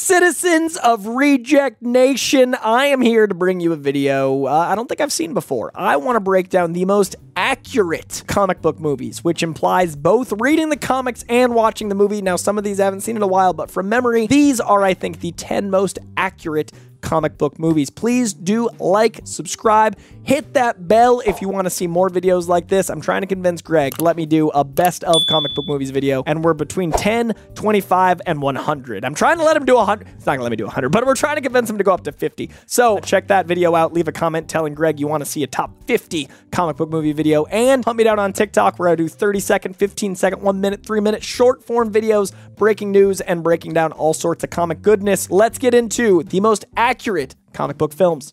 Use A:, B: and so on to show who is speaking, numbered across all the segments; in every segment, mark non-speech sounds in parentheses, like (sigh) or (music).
A: Citizens of Reject Nation, I am here to bring you a video uh, I don't think I've seen before. I want to break down the most accurate comic book movies, which implies both reading the comics and watching the movie. Now, some of these I haven't seen in a while, but from memory, these are, I think, the 10 most accurate comic book movies. Please do like, subscribe, hit that bell if you want to see more videos like this. I'm trying to convince Greg to let me do a best of comic book movies video, and we're between 10, 25, and 100. I'm trying to let him do 100. It's not going to let me do 100, but we're trying to convince him to go up to 50. So check that video out. Leave a comment telling Greg you want to see a top 50 comic book movie video, and hunt me down on TikTok where I do 30 second, 15 second, 1 minute, 3 minute short form videos, breaking news, and breaking down all sorts of comic goodness. Let's get into the most accurate comic book films.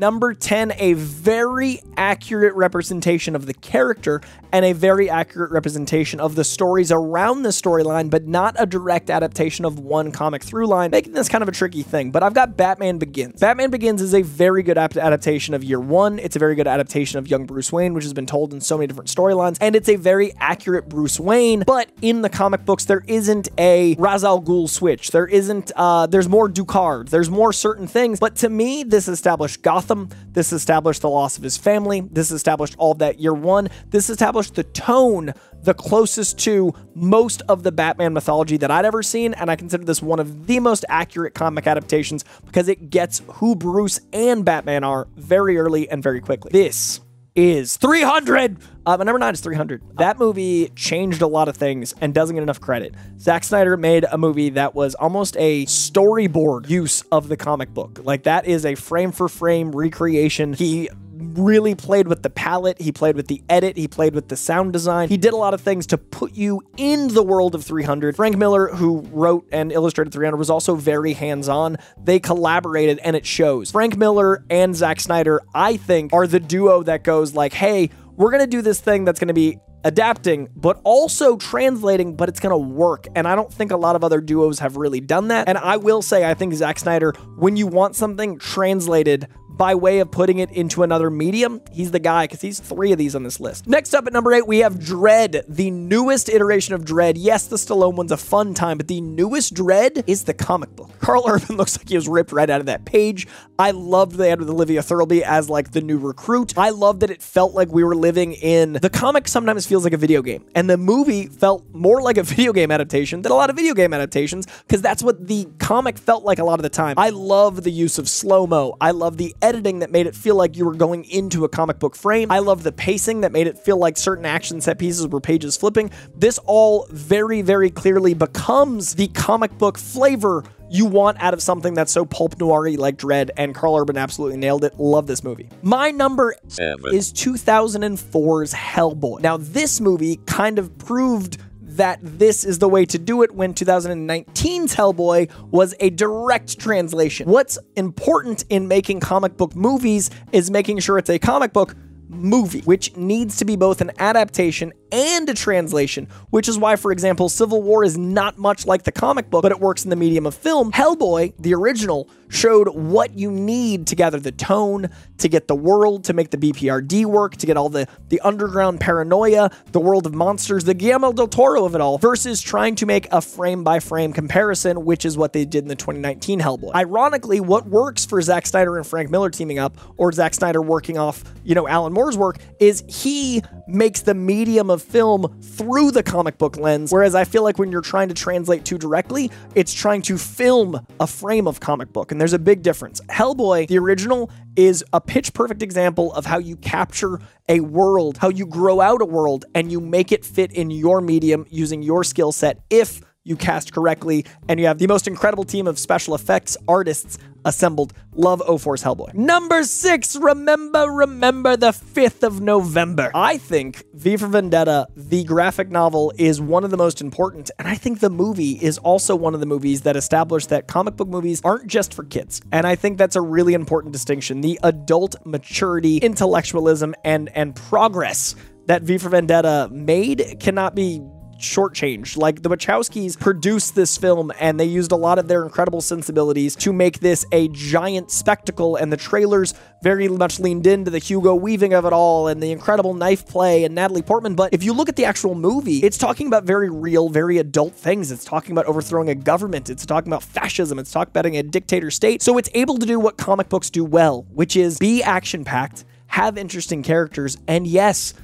A: Number 10, a very accurate representation of the character and a very accurate representation of the stories around the storyline, but not a direct adaptation of one comic through line, making this kind of a tricky thing. But I've got Batman Begins. Batman Begins is a very good adaptation of Year One. It's a very good adaptation of young Bruce Wayne, which has been told in so many different storylines, and it's a very accurate Bruce Wayne. But in the comic books, there isn't a Ra's al Ghul switch. There isn't. Uh, there's more Ducard. There's more certain things. But to me, this established Gotham Gotham. This established the loss of his family. This established all that year one. This established the tone the closest to most of the Batman mythology that I'd ever seen, and I consider this one of the most accurate comic adaptations because it gets who Bruce and Batman are very early and very quickly. This is 300. Uh, my number nine is 300. That movie changed a lot of things and doesn't get enough credit. Zack Snyder made a movie that was almost a storyboard use of the comic book. Like that is a frame for frame recreation. He really played with the palette, he played with the edit, he played with the sound design. He did a lot of things to put you in the world of 300. Frank Miller, who wrote and illustrated 300, was also very hands on. They collaborated and it shows. Frank Miller and Zack Snyder, I think, are the duo that goes like, hey, we're to do this thing that's to be adapting, but also translating, but it's going to work. And I don't think a lot of other duos have really done that. And I will say, I think Zack Snyder, when you want something translated by way of putting it into another medium, he's the guy because he's three of these on this list. Next up at number eight, we have Dredd, the newest iteration of Dredd. Yes, the Stallone one's a fun time, but the newest Dredd is the comic book. (laughs) Karl Urban looks like he was ripped right out of that page. I loved the end with Olivia Thirlby as like the new recruit. I loved that it felt like we were living in the comic sometimes feels like a video game, and the movie felt more like a (laughs) video game adaptation than a lot of video game adaptations because that's what the comic felt like a lot of the time. I love the use of slow mo. I love the editing that made it feel like you were going into a comic book frame. I love the pacing that made it feel like certain action set pieces were pages flipping. This all very, very clearly becomes the comic book flavor you want out of something that's so pulp noir like Dredd, and Karl Urban absolutely nailed it. Love this movie. My number Seven. is 2004's Hellboy. Now, this movie kind of proved that this is the way to do it when 2019's Hellboy was a direct translation. What's important in making comic book movies is making sure it's a comic book movie, which needs to be both an adaptation and a translation, which is why, for example, Civil War is not much like the comic book, but it works in the medium of film. Hellboy, the original, showed what you need to gather the tone, to get the world, to make the BPRD work, to get all the, the underground paranoia, the world of monsters, the Guillermo del Toro of it all, versus trying to make a frame by frame comparison, which is what they did in the 2019 Hellboy. Ironically, what works for Zack Snyder and Frank Miller teaming up, or Zack Snyder working off, you know, Alan Moore's work, is he makes the medium of film through the comic book lens. Whereas I feel like when you're trying to translate too directly, it's trying to film a frame of comic book. And there's a big difference. Hellboy, the original, is a pitch perfect example of how you capture a world, how you grow out a world, and you make it fit in your medium using your skill set if you cast correctly, and you have the most incredible team of special effects artists assembled. Love 04's Hellboy. Number six, remember, remember the 5th of November. I think V for Vendetta, the graphic novel, is one of the most important, and I think the movie is also one of the movies that established that comic book movies aren't just for kids. And I think that's a really important distinction. The adult maturity, intellectualism, and, and progress that V for Vendetta made cannot be shortchanged. Like the Wachowskis produced this film and they used a lot of their incredible sensibilities to make this a giant spectacle, and the trailers very much leaned into the Hugo Weaving of it all and the incredible knife play and Natalie Portman. But if you look at the actual movie, it's talking about very real, very adult things. It's talking about overthrowing a government. It's talking about fascism. It's talking about a dictator state. So it's able to do what comic books do well, which is be action packed, have interesting characters, and yes,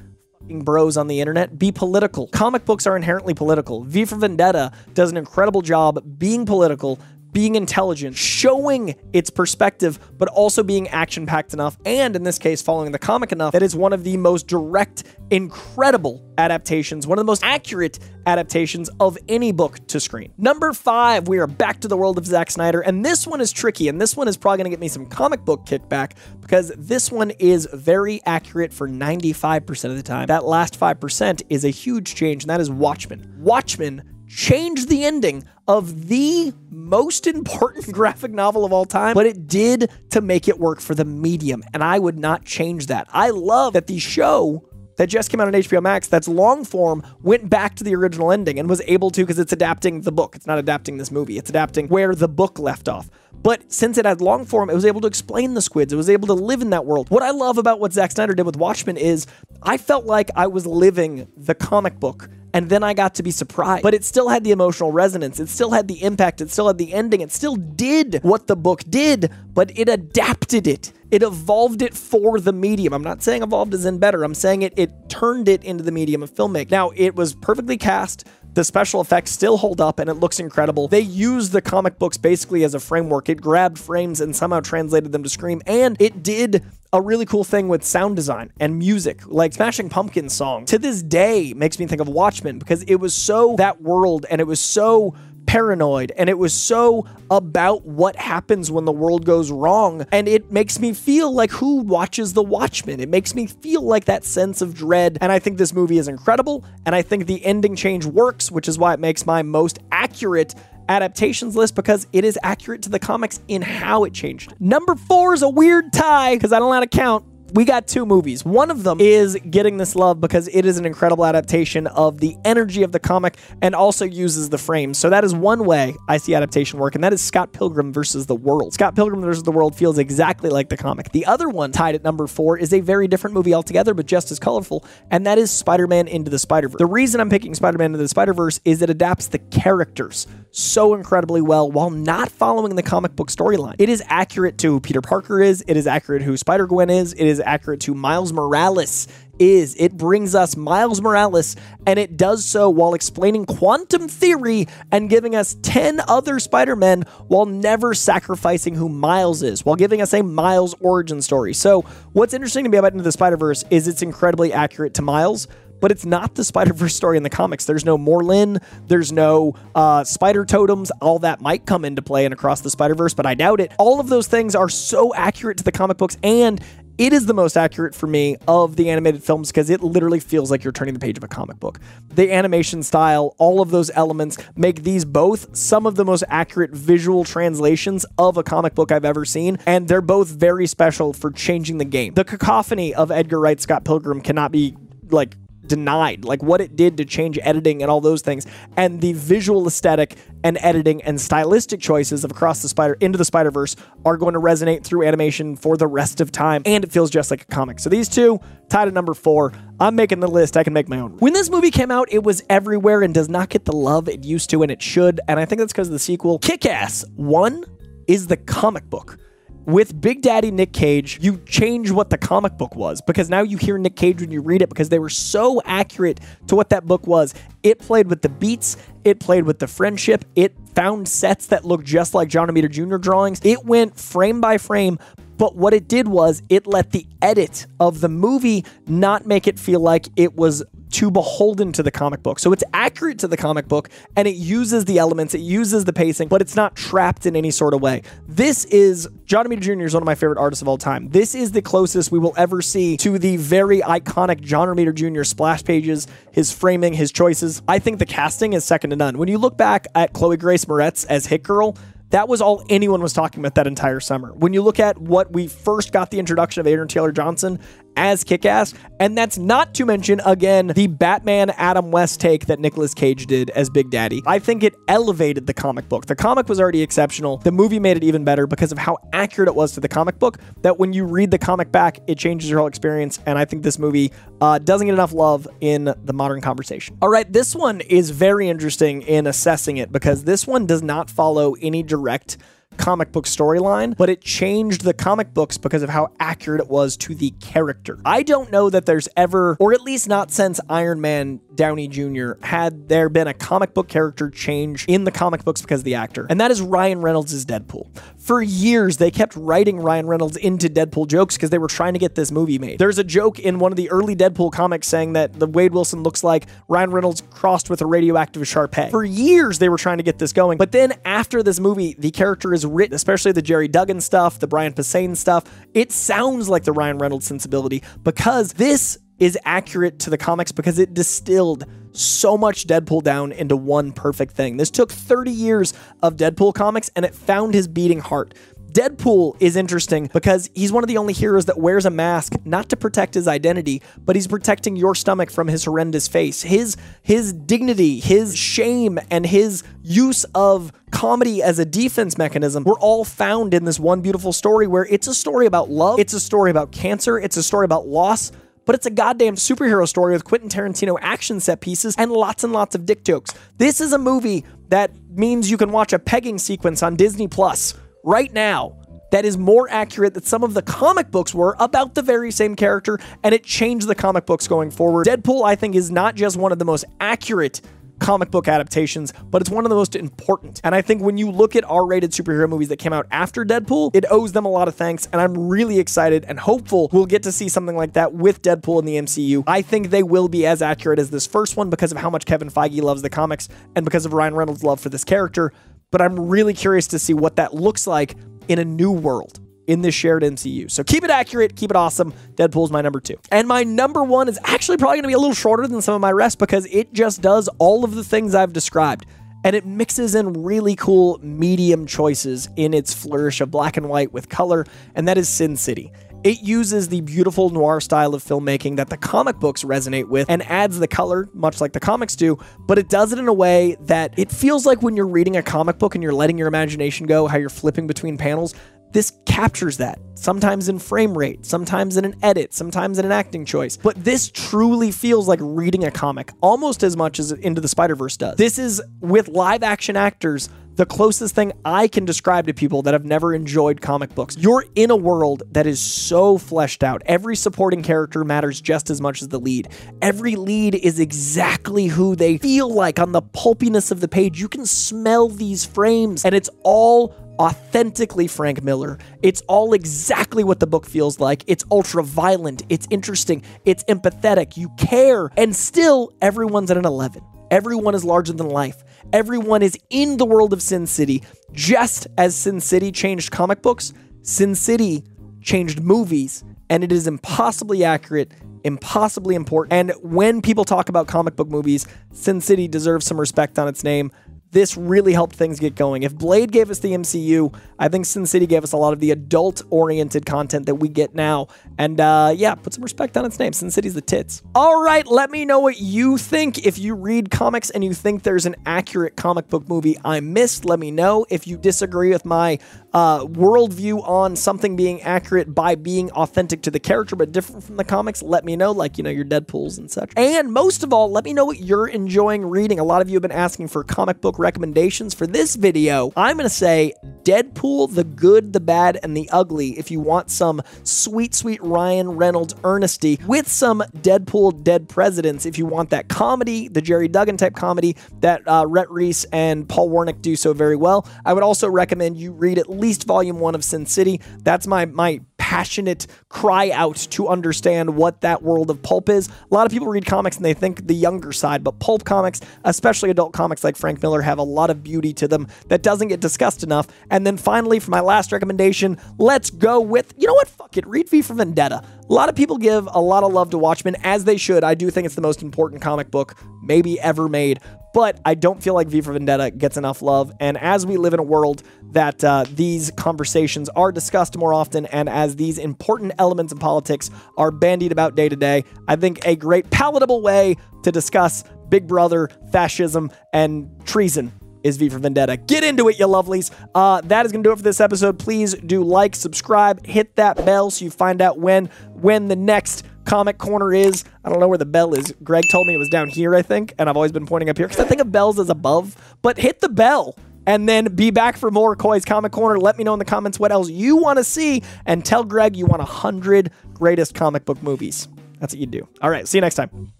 A: bros on the internet, be political. Comic books are inherently political. V for Vendetta does an incredible job being political, being intelligent, showing its perspective, but also being action packed enough, and in this case, following the comic enough that is one of the most direct, incredible adaptations, one of the most accurate adaptations of any book to screen. Number five, we are back to the world of Zack Snyder, and this one is tricky, and this one is probably going to get me some comic book kickback because this one is very accurate for 95% of the time. That last 5% is a huge change, and that is Watchmen. Watchmen changed the ending of the most important (laughs) graphic novel of all time, but it did to make it work for the medium, and I would not change that. I love that the show that just came out on HBO Max, that's long form, went back to the original ending and was able to because it's adapting the book. It's not adapting this movie, it's adapting where the book left off. But since it had long form, it was able to explain the squids. It was able to live in that world. What I love about what Zack Snyder did with Watchmen is I felt like I was living the comic book and then I got to be surprised. But it still had the emotional resonance, it still had the impact, it still had the ending, it still did what the book did, but it adapted it. It evolved it for the medium. I'm not saying evolved as in better. I'm saying it it turned it into the medium of filmmaking. Now, it was perfectly cast. The special effects still hold up and it looks incredible. They used the comic books basically as a framework. It grabbed frames and somehow translated them to screen, and it did a really cool thing with sound design and music, like Smashing Pumpkins song. To this day, makes me think of Watchmen because it was so that world and it was so paranoid and it was so about what happens when the world goes wrong and it makes me feel like who watches the watchmen it makes me feel like that sense of dread and i think this movie is incredible and i think the ending change works which is why it makes my most accurate adaptations list because it is accurate to the comics in how it changed. Number four is a weird tie because I don't know how to count we got two movies. One of them is Getting This Love because it is an incredible adaptation of the energy of the comic and also uses the frames. So that is one way I see adaptation work, and that is Scott Pilgrim versus the World. Scott Pilgrim versus the World feels exactly like the comic. The other one, tied at number four, is a very different movie altogether, but just as colorful, and that is Spider Man Into the Spider Verse. The reason I'm picking Spider Man Into the Spider Verse is it adapts the characters so incredibly well while not following the comic book storyline. It is accurate to who Peter Parker is, it is accurate who Spider Gwen is, it is accurate to Miles Morales is. It brings us Miles Morales, and it does so while explaining quantum theory and giving us 10 other Spider Men while never sacrificing who Miles is, while giving us a Miles origin story. So, what's interesting to me about Into the Spider Verse is it's incredibly accurate to Miles but it's not the Spider Verse story in the comics. There's no Morlun, there's no uh, spider totems. All that might come into play in Across the Spider Verse, but I doubt it. All of those things are so accurate to the comic books, and it is the most accurate for me of the animated films because it literally feels like you're turning the page of a comic book. The animation style, all of those elements make these both some of the most accurate visual translations of a comic book I've ever seen, and they're both very special for changing the game. The cacophony of Edgar Wright Scott Pilgrim cannot be like denied, like what it did to change editing and all those things, and the visual aesthetic and editing and stylistic choices of Across the Spider into the Spider Verse are going to resonate through animation for the rest of time, and it feels just like a comic. So these two tied at number four. I'm making the list. I can make my own. When this movie came out, it was everywhere and does not get the love it used to, and it should. And I think that's because of the sequel. Kick Ass One is the comic book with Big Daddy Nick Cage, you change what the comic book was because now you hear Nick Cage when you read it because they were so accurate to what that book was. It played with the beats, it played with the friendship, it found sets that looked just like John Romita Jr. drawings. It went frame by frame, but what it did was it let the edit of the movie not make it feel like it was too beholden to the comic book. So it's accurate to the comic book and it uses the elements, it uses the pacing, but it's not trapped in any sort of way. This is John Romita Jr. is one of my favorite artists of all time. This is the closest we will ever see to the very iconic John Romita Jr. splash pages, his framing, his choices. I think the casting is second to none. When you look back at Chloe Grace Moretz as Hit Girl, that was all anyone was talking about that entire summer. When you look at what we first got the introduction of Aaron Taylor Johnson as Kick-Ass, and that's not to mention again the Batman Adam West take that Nicolas Cage did as Big Daddy. I think it elevated the comic book. The comic was already exceptional. The movie made it even better because of how accurate it was to the comic book. That when you read the comic back, it changes your whole experience. And I think this movie uh, doesn't get enough love in the modern conversation. All right, this one is very interesting in assessing it because this one does not follow any direct comic book storyline, but it changed the comic books because of how accurate it was to the character. I don't know that there's ever, or at least not since Iron Man Downey Jr., had there been a comic book character change in the comic books because of the actor, and that is Ryan Reynolds' Deadpool. For years, they kept writing Ryan Reynolds into Deadpool jokes because they were trying to get this movie made. There's a joke in one of the early Deadpool comics saying that the Wade Wilson looks like Ryan Reynolds crossed with a radioactive Shar Pei. For years, they were trying to get this going, but then after this movie, the character is written, especially the Gerry Duggan stuff, the Brian Posehn stuff, it sounds like the Ryan Reynolds sensibility because this is accurate to the comics because it distilled so much Deadpool down into one perfect thing. This took 30 years of Deadpool comics and it found his beating heart. Deadpool is interesting because he's one of the only heroes that wears a mask not to protect his identity, but he's protecting your stomach from his horrendous face. His his dignity, his shame, and his use of comedy as a defense mechanism were all found in this one beautiful story where it's a story about love, it's a story about cancer, it's a story about loss, but it's a goddamn superhero story with Quentin Tarantino action set pieces and lots and lots of dick jokes. This is a movie that means you can watch a pegging sequence on Disney Plus right now that is more accurate than some of the comic books were about the very same character, and it changed the comic books going forward. Deadpool, I think, is not just one of the most accurate comic book adaptations, but it's one of the most important. And I think when you look at R rated superhero movies that came out after Deadpool, it owes them a lot of thanks. And I'm really excited and hopeful we'll get to see something like that with Deadpool in the MCU. I think they will be as accurate as this first one because of how much Kevin Feige loves the comics and because of Ryan Reynolds' love for this character. But I'm really curious to see what that looks like in a new world in this shared MCU. So keep it accurate, keep it awesome. Deadpool's my number two. And my number one is actually probably going to be a little shorter than some of my rest because it just does all of the things I've described. And it mixes in really cool medium choices in its flourish of black and white with color, and that is Sin City. It uses the beautiful noir style of filmmaking that the comic books resonate with and adds the color, much like the comics do, but it does it in a way that it feels like when you're reading a comic book and you're letting your imagination go, how you're flipping between panels. This captures that, sometimes in frame rate, sometimes in an edit, sometimes in an acting choice. But this truly feels like reading a comic, almost as much as Into the Spider Verse does. This is with live action actors the closest thing I can describe to people that have never enjoyed comic books. You're in a world that is so fleshed out. Every supporting character matters just as much as the lead. Every lead is exactly who they feel like on the pulpiness of the page. You can smell these frames, and it's all authentically Frank Miller. It's all exactly what the book feels like. It's ultra violent, it's interesting, it's empathetic, you care, and still everyone's at an 11. Everyone is larger than life. Everyone is in the world of Sin City. Just as Sin City changed comic books, Sin City changed movies, and it is impossibly accurate, impossibly important. And when people talk about comic book movies, Sin City deserves some respect on its name this really helped things get going. If Blade gave us the MCU, I think Sin City gave us a lot of the adult oriented content that we get now. And uh, yeah, put some respect on its name. Sin City's the tits. All right, let me know what you think. If you read comics and you think there's an accurate comic book movie I missed, let me know. If you disagree with my uh, worldview on something being accurate by being authentic to the character but different from the comics, let me know, like, you know, your Deadpools and such. And most of all, let me know what you're enjoying reading. A lot of you have been asking for comic book recommendations for this video. I'm going to say Deadpool, the good, the bad, and the ugly if you want some sweet, sweet Ryan Reynolds earnesty with some Deadpool dead presidents if you want that comedy, the Gerry Duggan type comedy that uh, Rhett Reese and Paul Wernick do so very well. I would also recommend you read at least volume one of Sin City. That's my my passionate cry out to understand what that world of pulp is. A lot of people read comics and they think the younger side, but pulp comics, especially adult comics like Frank Miller, have a lot of beauty to them that doesn't get discussed enough. And then finally, for my last recommendation, let's go with you know what? Fuck it. Read V for Vendetta. A lot of people give a lot of love to Watchmen, as they should. I do think it's the most important comic book maybe ever made. But I don't feel like V for Vendetta gets enough love. And as we live in a world that uh, these conversations are discussed more often, and as these important elements of politics are bandied about day to day, I think a great palatable way to discuss Big Brother, fascism, and treason is V for Vendetta. Get into it, you lovelies. Uh, that is going to do it for this episode. Please do like, subscribe, hit that bell so you find out when when the next comic corner is. I don't know where the bell is. Greg told me it was down here, I think, and I've always been pointing up here because I think of bells as above. But hit the bell and then be back for more Coy's Comic Corner. Let me know in the comments what else you want to see, and tell Greg you want a hundred greatest comic book movies. That's what you do. All right, see you next time.